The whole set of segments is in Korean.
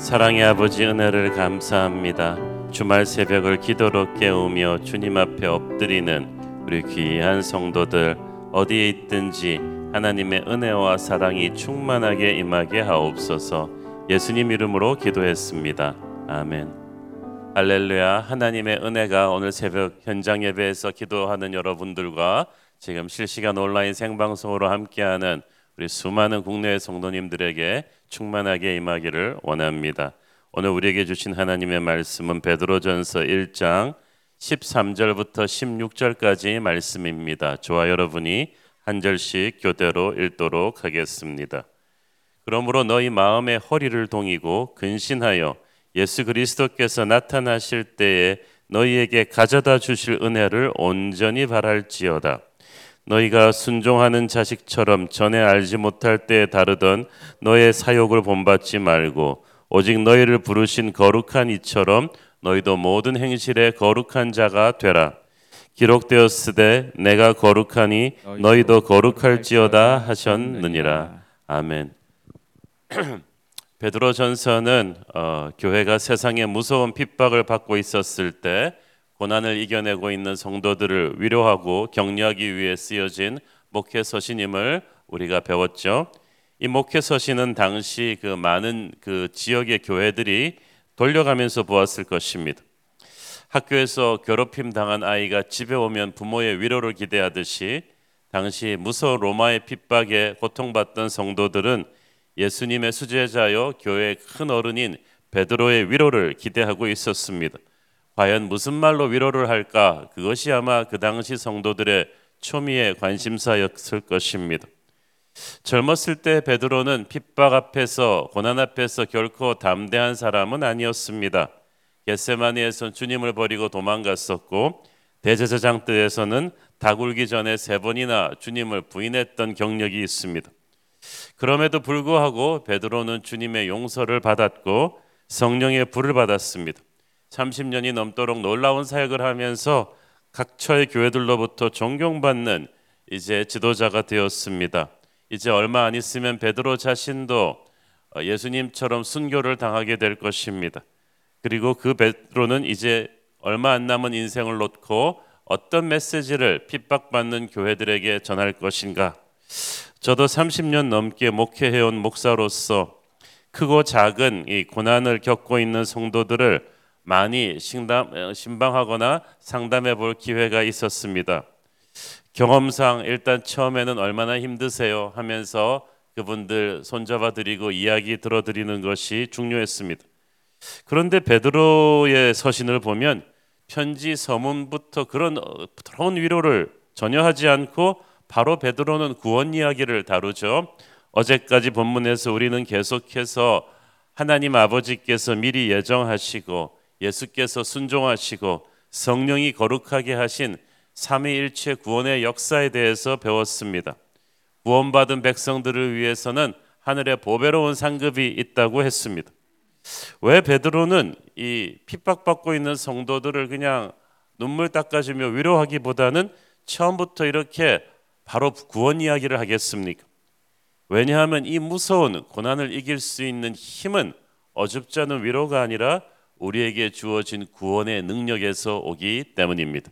사랑의 아버지 은혜를 감사합니다. 주말 새벽을 기도로 깨우며 주님 앞에 엎드리는 우리 귀한 성도들 어디에 있든지 하나님의 은혜와 사랑이 충만하게 임하게 하옵소서. 예수님 이름으로 기도했습니다. 아멘. 할렐루야. 하나님의 은혜가 오늘 새벽 현장 예배에서 기도하는 여러분들과 지금 실시간 온라인 생방송으로 함께하는 우리 수많은 국내 성도님들에게 충만하게 임하기를 원합니다. 오늘 우리에게 주신 하나님의 말씀은 베드로전서 1장 13절부터 16절까지 말씀입니다. 저와 여러분이 한 절씩 교대로 읽도록 하겠습니다. 그러므로 너희 마음의 허리를 동이고 근신하여 예수 그리스도께서 나타나실 때에 너희에게 가져다 주실 은혜를 온전히 바랄지어다. 너희가 순종하는 자식처럼 전에 알지 못할 때에 다르던 너의 사욕을 본받지 말고 오직 너희를 부르신 거룩한 이처럼 너희도 모든 행실에 거룩한 자가 되라. 기록되었으되 내가 거룩하니 너희도 거룩할지어다 하셨느니라. 아멘. 베드로전서는 어, 교회가 세상에 무서운 핍박을 받고 있었을 때 고난을 이겨내고 있는 성도들을 위로하고 격려하기 위해 쓰여진 목회 서신임을 우리가 배웠죠. 이 목회 서신은 당시 그 많은 그 지역의 교회들이 돌려가면서 보았을 것입니다. 학교에서 괴롭힘 당한 아이가 집에 오면 부모의 위로를 기대하듯이 당시 무서운 로마의 핍박에 고통받던 성도들은 예수님의 수제자여 교회의 큰 어른인 베드로의 위로를 기대하고 있었습니다. 과연 무슨 말로 위로를 할까? 그것이 아마 그 당시 성도들의 초미의 관심사였을 것입니다. 젊었을 때 베드로는 핍박 앞에서 고난 앞에서 결코 담대한 사람은 아니었습니다. 겟세마니에서 주님을 버리고 도망갔었고 대제사장 때에서는 다굴기 전에 세 번이나 주님을 부인했던 경력이 있습니다. 그럼에도 불구하고 베드로는 주님의 용서를 받았고 성령의 불을 받았습니다. 30년이 넘도록 놀라운 사역을 하면서 각처의 교회들로부터 존경받는 이제 지도자가 되었습니다. 이제 얼마 안 있으면 베드로 자신도 예수님처럼 순교를 당하게 될 것입니다. 그리고 그 베드로는 이제 얼마 안 남은 인생을 놓고 어떤 메시지를 핍박받는 교회들에게 전할 것인가? 저도 30년 넘게 목회해온 목사로서 크고 작은 이 고난을 겪고 있는 성도들을 많이 신담, 어, 신방하거나 상담해 볼 기회가 있었습니다. 경험상 일단 처음에는 얼마나 힘드세요 하면서 그분들 손잡아 드리고 이야기 들어 드리는 것이 중요했습니다. 그런데 베드로의 서신을 보면 편지 서문부터 그런 더러운 위로를 전혀 하지 않고 바로 베드로는 구원 이야기를 다루죠. 어제까지 본문에서 우리는 계속해서 하나님 아버지께서 미리 예정하시고 예수께서 순종하시고 성령이 거룩하게 하신 삼위일체 구원의 역사에 대해서 배웠습니다. 구원받은 백성들을 위해서는 하늘에 보배로운 상급이 있다고 했습니다. 왜 베드로는 이 핍박받고 있는 성도들을 그냥 눈물 닦아주며 위로하기보다는 처음부터 이렇게 바로 구원 이야기를 하겠습니까? 왜냐하면 이 무서운 고난을 이길 수 있는 힘은 어줍지 않은 위로가 아니라 우리에게 주어진 구원의 능력에서 오기 때문입니다.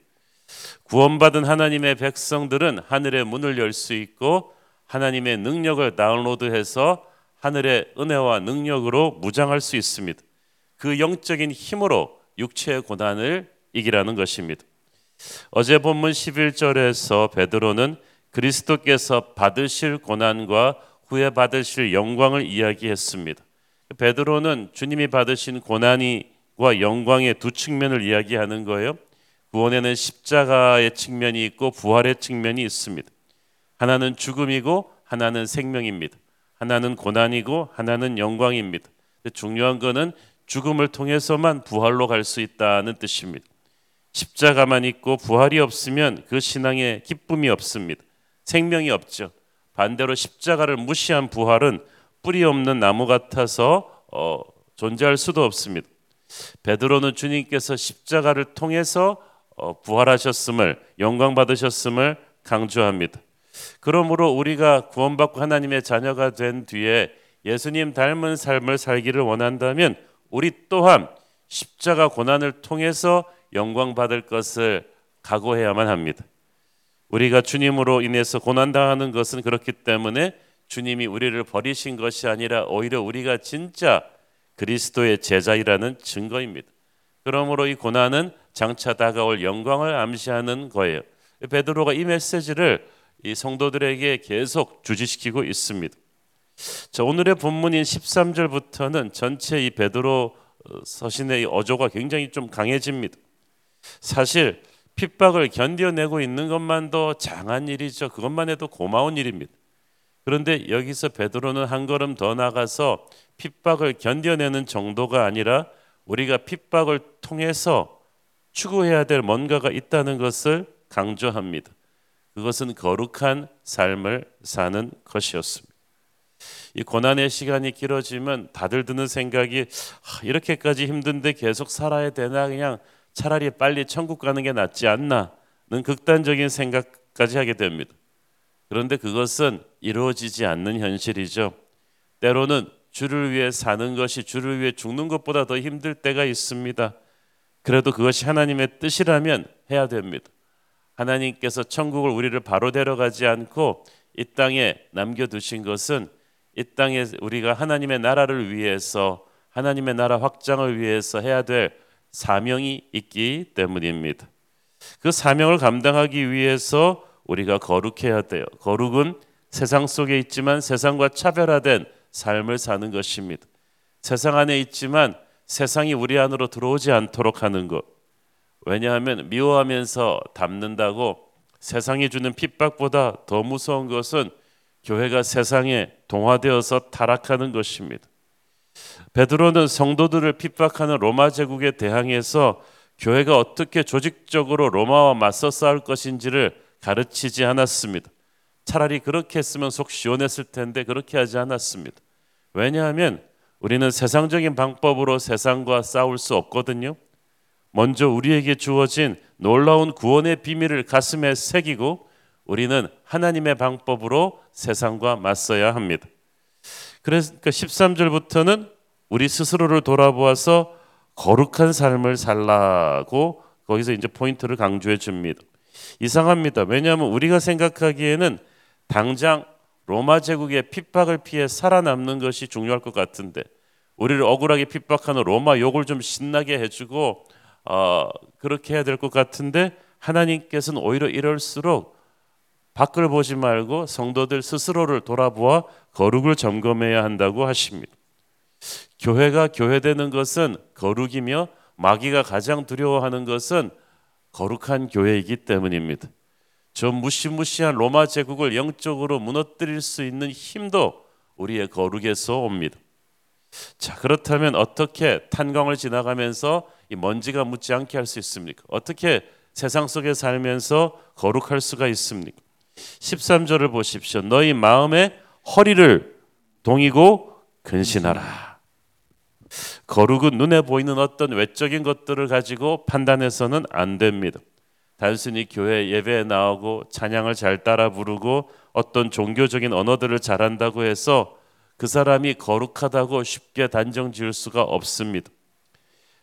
구원받은 하나님의 백성들은 하늘의 문을 열 수 있고 하나님의 능력을 다운로드해서 하늘의 은혜와 능력으로 무장할 수 있습니다. 그 영적인 힘으로 육체의 고난을 이기라는 것입니다. 어제 본문 11절에서 베드로는 그리스도께서 받으실 고난과 후에 받으실 영광을 이야기했습니다. 베드로는 주님이 받으신 고난이 와 영광의 두 측면을 이야기하는 거예요. 구원에는 십자가의 측면이 있고 부활의 측면이 있습니다. 하나는 죽음이고 하나는 생명입니다. 하나는 고난이고 하나는 영광입니다. 중요한 것은 죽음을 통해서만 부활로 갈 수 있다는 뜻입니다. 십자가만 있고 부활이 없으면 그 신앙에 기쁨이 없습니다. 생명이 없죠. 반대로 십자가를 무시한 부활은 뿌리 없는 나무 같아서 어, 존재할 수도 없습니다. 베드로는 주님께서 십자가를 통해서 어, 부활하셨음을 영광 받으셨음을 강조합니다. 그러므로 우리가 구원받고 하나님의 자녀가 된 뒤에 예수님 닮은 삶을 살기를 원한다면 우리 또한 십자가 고난을 통해서 영광 받을 것을 각오해야만 합니다. 우리가 주님으로 인해서 고난 당하는 것은 그렇기 때문에 주님이 우리를 버리신 것이 아니라 오히려 우리가 진짜 그리스도의 제자이라는 증거입니다. 그러므로 이 고난은 장차 다가올 영광을 암시하는 거예요. 베드로가 이 메시지를 이 성도들에게 계속 주지시키고 있습니다. 자, 오늘의 본문인 13절부터는 전체 이 베드로 어, 서신의 어조가 굉장히 좀 강해집니다. 사실 핍박을 견뎌내고 있는 것만도 장한 일이죠. 그것만 해도 고마운 일입니다. 그런데 여기서 베드로는 한 걸음 더 나가서 핍박을 견뎌내는 정도가 아니라 우리가 핍박을 통해서 추구해야 될 뭔가가 있다는 것을 강조합니다. 그것은 거룩한 삶을 사는 것이었습니다. 이 고난의 시간이 길어지면 다들 드는 생각이 이렇게까지 힘든데 계속 살아야 되나 그냥 차라리 빨리 천국 가는 게 낫지 않나는 극단적인 생각까지 하게 됩니다. 그런데 그것은 이루어지지 않는 현실이죠. 때로는 주를 위해 사는 것이 주를 위해 죽는 것보다 더 힘들 때가 있습니다. 그래도 그것이 하나님의 뜻이라면 해야 됩니다. 하나님께서 천국을 우리를 바로 데려가지 않고 이 땅에 남겨두신 것은 이 땅에 우리가 하나님의 나라를 위해서 하나님의 나라 확장을 위해서 해야 될 사명이 있기 때문입니다. 그 사명을 감당하기 위해서 우리가 거룩해야 돼요. 거룩은 세상 속에 있지만 세상과 차별화된 삶을 사는 것입니다. 세상 안에 있지만 세상이 우리 안으로 들어오지 않도록 하는 것. 왜냐하면 미워하면서 담는다고 세상이 주는 핍박보다 더 무서운 것은 교회가 세상에 동화되어서 타락하는 것입니다. 베드로는 성도들을 핍박하는 로마 제국에 대항해서 교회가 어떻게 조직적으로 로마와 맞서 싸울 것인지를 가르치지 않았습니다. 차라리 그렇게 했으면 속 시원했을 텐데 그렇게 하지 않았습니다. 왜냐하면 우리는 세상적인 방법으로 세상과 싸울 수 없거든요. 먼저 우리에게 주어진 놀라운 구원의 비밀을 가슴에 새기고 우리는 하나님의 방법으로 세상과 맞서야 합니다. 그래서 13절부터는 우리 스스로를 돌아보아서 거룩한 삶을 살라고 거기서 이제 포인트를 강조해 줍니다. 이상합니다. 왜냐하면 우리가 생각하기에는 당장 로마 제국의 핍박을 피해 살아남는 것이 중요할 것 같은데 우리를 억울하게 핍박하는 로마 욕을 좀 신나게 해주고 어, 그렇게 해야 될 것 같은데 하나님께서는 오히려 이럴수록 밖을 보지 말고 성도들 스스로를 돌아보아 거룩을 점검해야 한다고 하십니다. 교회가 교회되는 것은 거룩이며 마귀가 가장 두려워하는 것은 거룩한 교회이기 때문입니다. 저 무시무시한 로마 제국을 영적으로 무너뜨릴 수 있는 힘도 우리의 거룩에서 옵니다. 자, 그렇다면 어떻게 탄광을 지나가면서 이 먼지가 묻지 않게 할 수 있습니까? 어떻게 세상 속에 살면서 거룩할 수가 있습니까? 13절을 보십시오. 너희 마음의 허리를 동이고 근신하라. 거룩은 눈에 보이는 어떤 외적인 것들을 가지고 판단해서는 안 됩니다. 단순히 교회 예배에 나오고 찬양을 잘 따라 부르고 어떤 종교적인 언어들을 잘한다고 해서 그 사람이 거룩하다고 쉽게 단정 지을 수가 없습니다.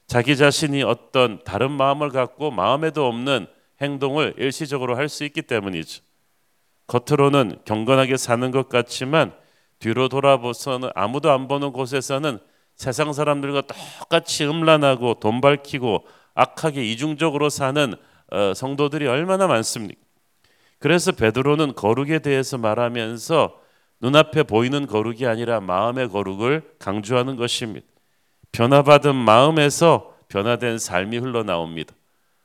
자기 자신이 어떤 다른 마음을 갖고 마음에도 없는 행동을 일시적으로 할 수 있기 때문이죠. 겉으로는 경건하게 사는 것 같지만 뒤로 돌아보서는 아무도 안 보는 곳에서는 세상 사람들과 똑같이 음란하고 돈 밝히고 악하게 이중적으로 사는 어, 성도들이 얼마나 많습니까? 그래서 베드로는 거룩에 대해서 말하면서 눈앞에 보이는 거룩이 아니라 마음의 거룩을 강조하는 것입니다. 변화받은 마음에서 변화된 삶이 흘러나옵니다.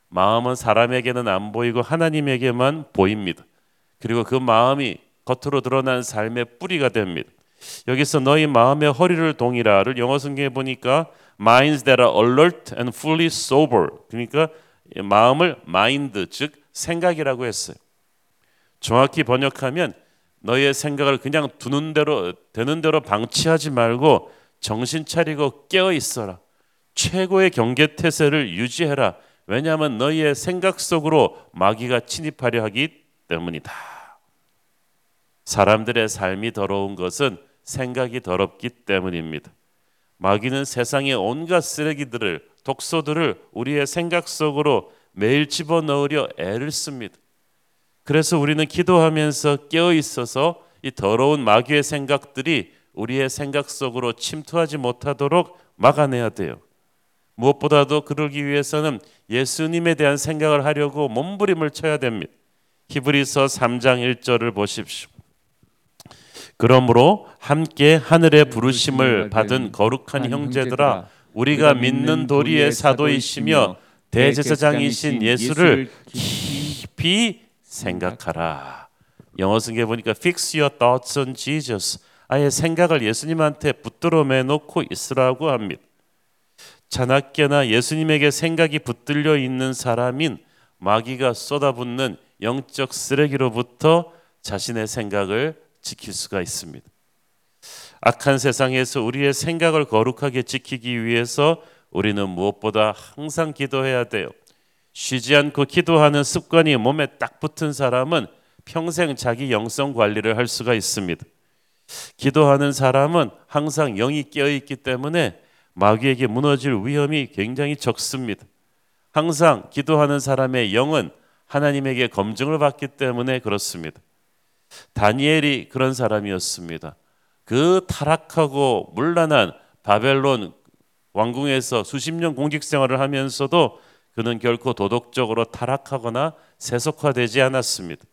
마음은 사람에게는 안 보이고 하나님에게만 보입니다. 그리고 그 마음이 겉으로 드러난 삶의 뿌리가 됩니다. 여기서 너희 마음의 허리를 동이라를 영어 성경에 보니까 minds that are alert and fully sober. 그러니까 마음을 마인드 즉 생각이라고 했어요. 정확히 번역하면 너의 생각을 그냥 두는 대로 되는 대로 방치하지 말고 정신 차리고 깨어 있어라. 최고의 경계 태세를 유지해라. 왜냐하면 너희의 생각 속으로 마귀가 침입하려 하기 때문이다. 사람들의 삶이 더러운 것은 생각이 더럽기 때문입니다. 마귀는 세상의 온갖 쓰레기들을 독소들을 우리의 생각 속으로 매일 집어넣으려 애를 씁니다. 그래서 우리는 기도하면서 깨어 있어서 이 더러운 마귀의 생각들이 우리의 생각 속으로 침투하지 못하도록 막아내야 돼요. 무엇보다도 그러기 위해서는 예수님에 대한 생각을 하려고 몸부림을 쳐야 됩니다. 히브리서 3장 1절을 보십시오. 그러므로 함께 하늘의 부르심을 받은 거룩한 형제들아 우리가 믿는 도리의 사도이시며 대제사장이신 예수를 깊이 생각하라. 영어 성경 보니까 fix your thoughts on Jesus. 아예 생각을 예수님한테 붙들어 매놓고 있으라고 합니다. 자나깨나 예수님에게 생각이 붙들려 있는 사람인 마귀가 쏟아붓는 영적 쓰레기로부터 자신의 생각을 지킬 수가 있습니다. 악한 세상에서 우리의 생각을 거룩하게 지키기 위해서 우리는 무엇보다 항상 기도해야 돼요. 쉬지 않고 기도하는 습관이 몸에 딱 붙은 사람은 평생 자기 영성 관리를 할 수가 있습니다. 기도하는 사람은 항상 영이 깨어 있기 때문에 마귀에게 무너질 위험이 굉장히 적습니다. 항상 기도하는 사람의 영은 하나님에게 검증을 받기 때문에 그렇습니다. 다니엘이 그런 사람이었습니다. 그 타락하고 문란한 바벨론 왕궁에서 수십 년 공직 생활을 하면서도 그는 결코 도덕적으로 타락하거나 세속화되지 않았습니다.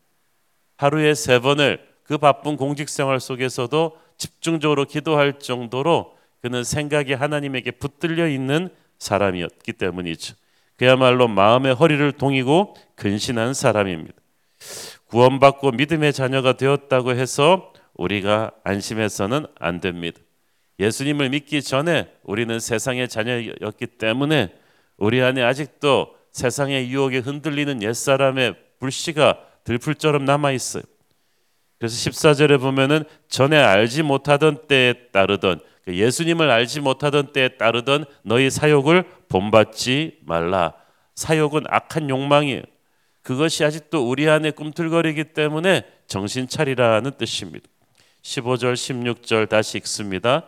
하루에 세 번을 그 바쁜 공직 생활 속에서도 집중적으로 기도할 정도로 그는 생각이 하나님에게 붙들려 있는 사람이었기 때문이죠. 그야말로 마음의 허리를 동이고 근신한 사람입니다. 구원받고 믿음의 자녀가 되었다고 해서 우리가 안심해서는 안 됩니다. 예수님을 믿기 전에 우리는 세상의 자녀였기 때문에 우리 안에 아직도 세상의 유혹에 흔들리는 옛사람의 불씨가 들풀처럼 남아 있어요. 그래서 14절에 보면은 전에 알지 못하던 때에 따르던 그 예수님을 알지 못하던 때에 따르던 너희 사욕을 본받지 말라. 사욕은 악한 욕망이에요. 그것이 아직도 우리 안에 꿈틀거리기 때문에 정신 차리라는 뜻입니다. 15절 16절 다시 읽습니다.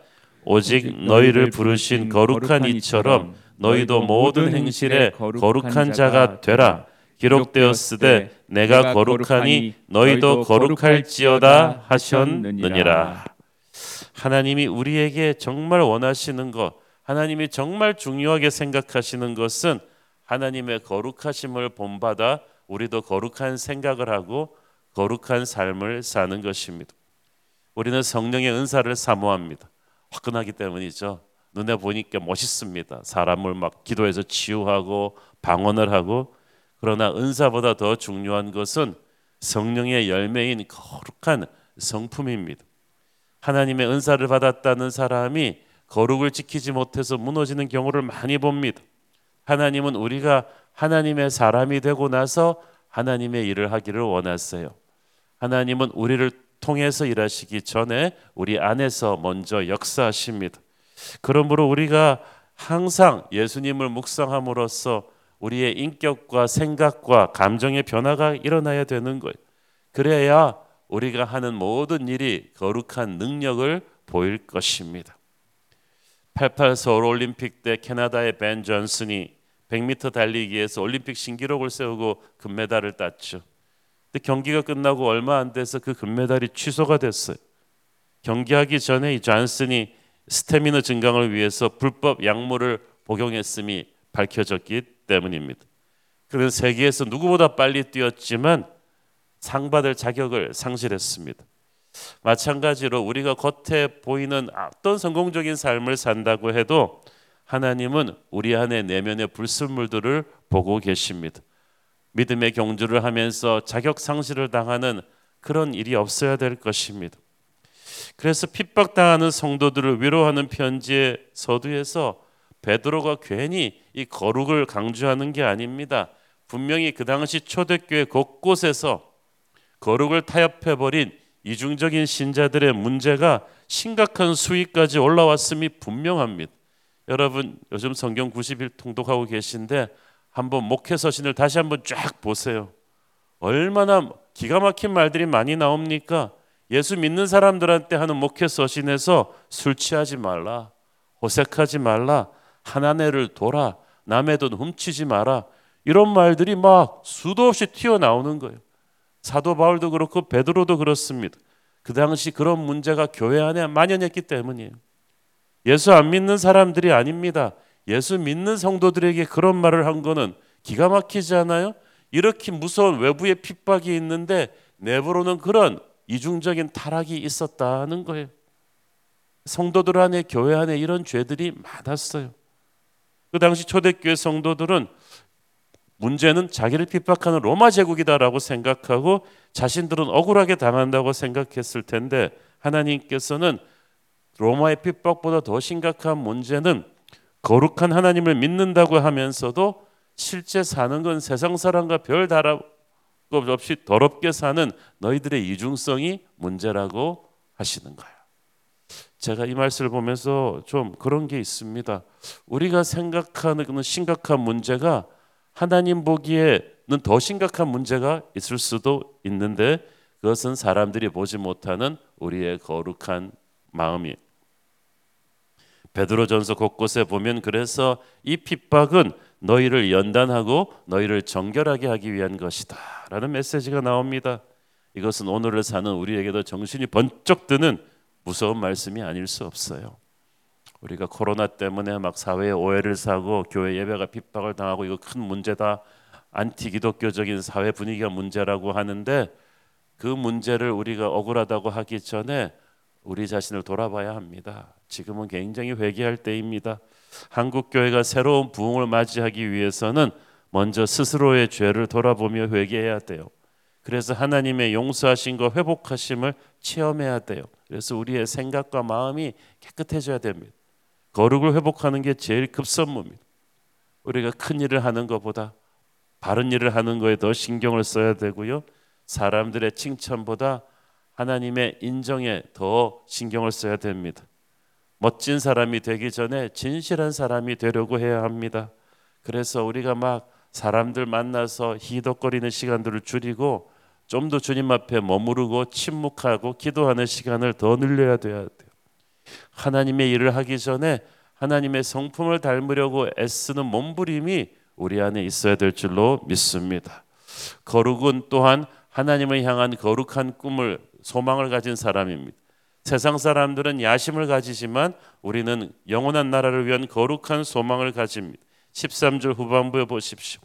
오직 너희를 부르신 거룩한 이처럼 너희도 모든 행실에 거룩한 자가 되라. 기록되었으되 내가 거룩하니 너희도 거룩할지어다 하셨느니라. 하나님이 우리에게 정말 원하시는 것, 하나님이 정말 중요하게 생각하시는 것은 하나님의 거룩하심을 본받아 우리도 거룩한 생각을 하고 거룩한 삶을 사는 것입니다. 우리는 성령의 은사를 사모합니다. 화끈하기 때문이죠. 눈에 보니까 멋있습니다. 사람을 막 기도해서 치유하고 방언을 하고 그러나 은사보다 더 중요한 것은 성령의 열매인 거룩한 성품입니다. 하나님의 은사를 받았다는 사람이 거룩을 지키지 못해서 무너지는 경우를 많이 봅니다. 하나님은 우리가 하나님의 사람이 되고 나서 하나님의 일을 하기를 원하세요. 하나님은 우리를 통해서 일하시기 전에 우리 안에서 먼저 역사하십니다. 그러므로 우리가 항상 예수님을 묵상함으로써 우리의 인격과 생각과 감정의 변화가 일어나야 되는 거예요. 그래야 우리가 하는 모든 일이 거룩한 능력을 보일 것입니다. 88 서울 올림픽 때 캐나다의 벤 존슨이 100m 달리기에서 올림픽 신기록을 세우고 금메달을 땄죠. 근데 경기가 끝나고 얼마 안 돼서 그 금메달이 취소가 됐어요. 경기하기 전에 이 존슨이 스태미너 증강을 위해서 불법 약물을 복용했음이 밝혀졌기 때문입니다. 그는 세계에서 누구보다 빨리 뛰었지만 상 받을 자격을 상실했습니다. 마찬가지로 우리가 겉에 보이는 어떤 성공적인 삶을 산다고 해도 하나님은 우리 안에 내면의 불순물들을 보고 계십니다. 믿음의 경주를 하면서 자격 상실을 당하는 그런 일이 없어야 될 것입니다. 그래서 핍박당하는 성도들을 위로하는 편지의 서두에서 베드로가 괜히 이 거룩을 강조하는 게 아닙니다. 분명히 그 당시 초대교회 곳곳에서 거룩을 타협해 버린 이중적인 신자들의 문제가 심각한 수위까지 올라왔음이 분명합니다. 여러분 요즘 성경 90일 통독하고 계신데 한번 목회 서신을 다시 한번 쫙 보세요. 얼마나 기가 막힌 말들이 많이 나옵니까? 예수 믿는 사람들한테 하는 목회 서신에서 술 취하지 말라, 호색하지 말라, 하나네를 돌아, 남의 돈 훔치지 마라 이런 말들이 막 수도 없이 튀어나오는 거예요. 사도 바울도 그렇고 베드로도 그렇습니다. 그 당시 그런 문제가 교회 안에 만연했기 때문이에요. 예수 안 믿는 사람들이 아닙니다. 예수 믿는 성도들에게 그런 말을 한 거는 기가 막히지 않아요? 이렇게 무서운 외부의 핍박이 있는데 내부로는 그런 이중적인 타락이 있었다는 거예요. 성도들 안에 교회 안에 이런 죄들이 많았어요. 그 당시 초대교회 성도들은 문제는 자기를 핍박하는 로마 제국이다라고 생각하고 자신들은 억울하게 당한다고 생각했을 텐데 하나님께서는 로마의 핍박보다 더 심각한 문제는 거룩한 하나님을 믿는다고 하면서도 실제 사는 건 세상 사람과 별 다름 없이 더럽게 사는 너희들의 이중성이 문제라고 하시는 거예요. 제가 이 말씀을 보면서 좀 그런 게 있습니다. 우리가 생각하는 그런 심각한 문제가 하나님 보기에는 더 심각한 문제가 있을 수도 있는데 그것은 사람들이 보지 못하는 우리의 거룩한 마음이 베드로전서 곳곳에 보면 그래서 이 핍박은 너희를 연단하고 너희를 정결하게 하기 위한 것이다라는 메시지가 나옵니다. 이것은 오늘을 사는 우리에게도 정신이 번쩍 드는 무서운 말씀이 아닐 수 없어요. 우리가 코로나 때문에 막 사회에 오해를 사고 교회 예배가 핍박을 당하고 이거 큰 문제다. 안티 기독교적인 사회 분위기가 문제라고 하는데 그 문제를 우리가 억울하다고 하기 전에 우리 자신을 돌아봐야 합니다. 지금은 굉장히 회개할 때입니다. 한국 교회가 새로운 부흥을 맞이하기 위해서는 먼저 스스로의 죄를 돌아보며 회개해야 돼요. 그래서 하나님의 용서하심과 회복하심을 체험해야 돼요. 그래서 우리의 생각과 마음이 깨끗해져야 됩니다. 거룩을 회복하는 게 제일 급선무입니다. 우리가 큰 일을 하는 것보다 바른 일을 하는 거에 더 신경을 써야 되고요. 사람들의 칭찬보다 하나님의 인정에 더 신경을 써야 됩니다. 멋진 사람이 되기 전에 진실한 사람이 되려고 해야 합니다. 그래서 우리가 막 사람들 만나서 희덕거리는 시간들을 줄이고 좀 더 주님 앞에 머무르고 침묵하고 기도하는 시간을 더 늘려야 돼야 돼요. 하나님의 일을 하기 전에 하나님의 성품을 닮으려고 애쓰는 몸부림이 우리 안에 있어야 될 줄로 믿습니다. 거룩은 또한 하나님을 향한 거룩한 꿈을 소망을 가진 사람입니다. 세상 사람들은 야심을 가지지만 우리는 영원한 나라를 위한 거룩한 소망을 가집니다. 13절 후반부에 보십시오.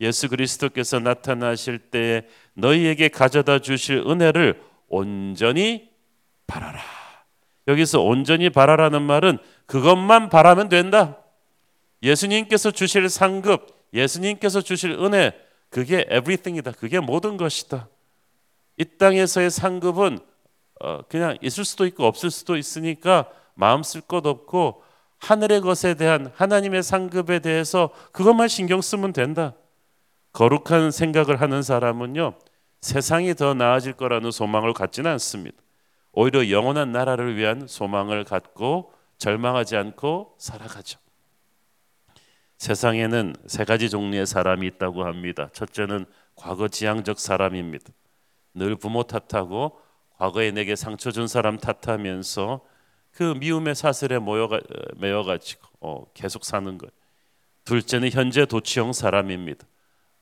예수 그리스도께서 나타나실 때에 너희에게 가져다 주실 은혜를 온전히 바라라. 여기서 온전히 바라라는 말은 그것만 바라면 된다. 예수님께서 주실 상급, 예수님께서 주실 은혜, 그게 everything이다. 그게 모든 것이다. 이 땅에서의 상급은 어, 그냥 있을 수도 있고 없을 수도 있으니까 마음 쓸 것 없고 하늘의 것에 대한 하나님의 상급에 대해서 그것만 신경 쓰면 된다. 거룩한 생각을 하는 사람은요 세상이 더 나아질 거라는 소망을 갖지는 않습니다. 오히려 영원한 나라를 위한 소망을 갖고 절망하지 않고 살아가죠. 세상에는 세 가지 종류의 사람이 있다고 합니다. 첫째는 과거 지향적 사람입니다. 늘 부모 탓하고 과거에 내게 상처 준 사람 탓하면서 그 미움의 사슬에 모여가 매여가지고 어, 계속 사는 거예요. 둘째는 현재 도취형 사람입니다.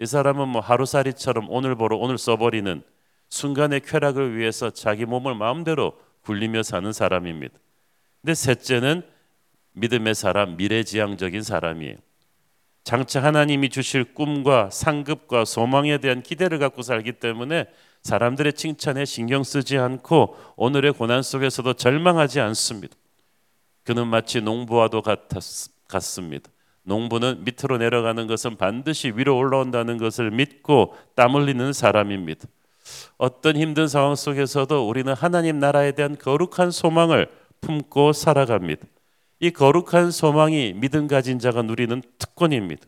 이 사람은 뭐 하루살이처럼 오늘 보러 오늘 써버리는 순간의 쾌락을 위해서 자기 몸을 마음대로 굴리며 사는 사람입니다. 근데 셋째는 믿음의 사람, 미래지향적인 사람이에요. 장차 하나님이 주실 꿈과 상급과 소망에 대한 기대를 갖고 살기 때문에 사람들의 칭찬에 신경 쓰지 않고 오늘의 고난 속에서도 절망하지 않습니다. 그는 마치 농부와도 같았, 같습니다. 농부는 밑으로 내려가는 것은 반드시 위로 올라온다는 것을 믿고 땀 흘리는 사람입니다. 어떤 힘든 상황 속에서도 우리는 하나님 나라에 대한 거룩한 소망을 품고 살아갑니다. 이 거룩한 소망이 믿음 가진 자가 누리는 특권입니다.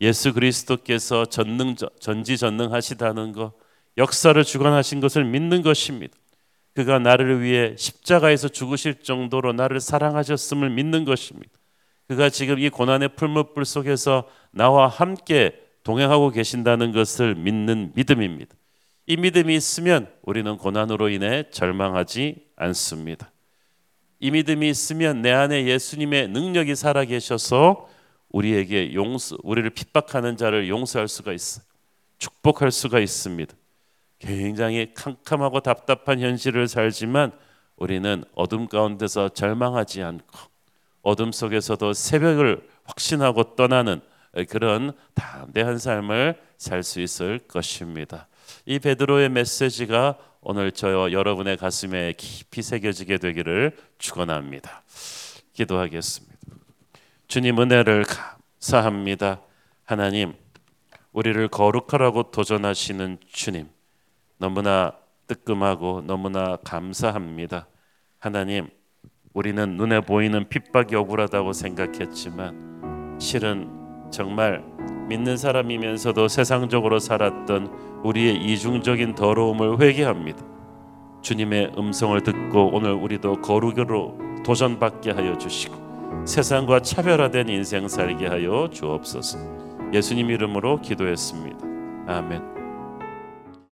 예수 그리스도께서 전능 전지전능하시다는 것, 역사를 주관하신 것을 믿는 것입니다. 그가 나를 위해 십자가에서 죽으실 정도로 나를 사랑하셨음을 믿는 것입니다. 그가 지금 이 고난의 풀무불 속에서 나와 함께 동행하고 계신다는 것을 믿는 믿음입니다. 이 믿음이 있으면 우리는 고난으로 인해 절망하지 않습니다. 이 믿음이 있으면 내 안에 예수님의 능력이 살아 계셔서 우리에게 용서, 우리를 핍박하는 자를 용서할 수가 있어, 축복할 수가 있습니다. 굉장히 캄캄하고 답답한 현실을 살지만 우리는 어둠 가운데서 절망하지 않고 어둠 속에서도 새벽을 확신하고 떠나는 그런 담대한 삶을 살 수 있을 것입니다. 이 베드로의 메시지가 오늘 저와 여러분의 가슴에 깊이 새겨지게 되기를 축원합니다. 기도하겠습니다. 주님 은혜를 감사합니다. 하나님 우리를 거룩하라고 도전하시는 주님 너무나 뜨끔하고 너무나 감사합니다. 하나님 우리는 눈에 보이는 핍박이 억울하다고 생각했지만 실은 정말 믿는 사람이면서도 세상적으로 살았던 우리의 이중적인 더러움을 회개합니다. 주님의 음성을 듣고 오늘 우리도 거룩으로 도전받게 하여 주시고 세상과 차별화된 인생 살게 하여 주옵소서. 예수님 이름으로 기도했습니다. 아멘.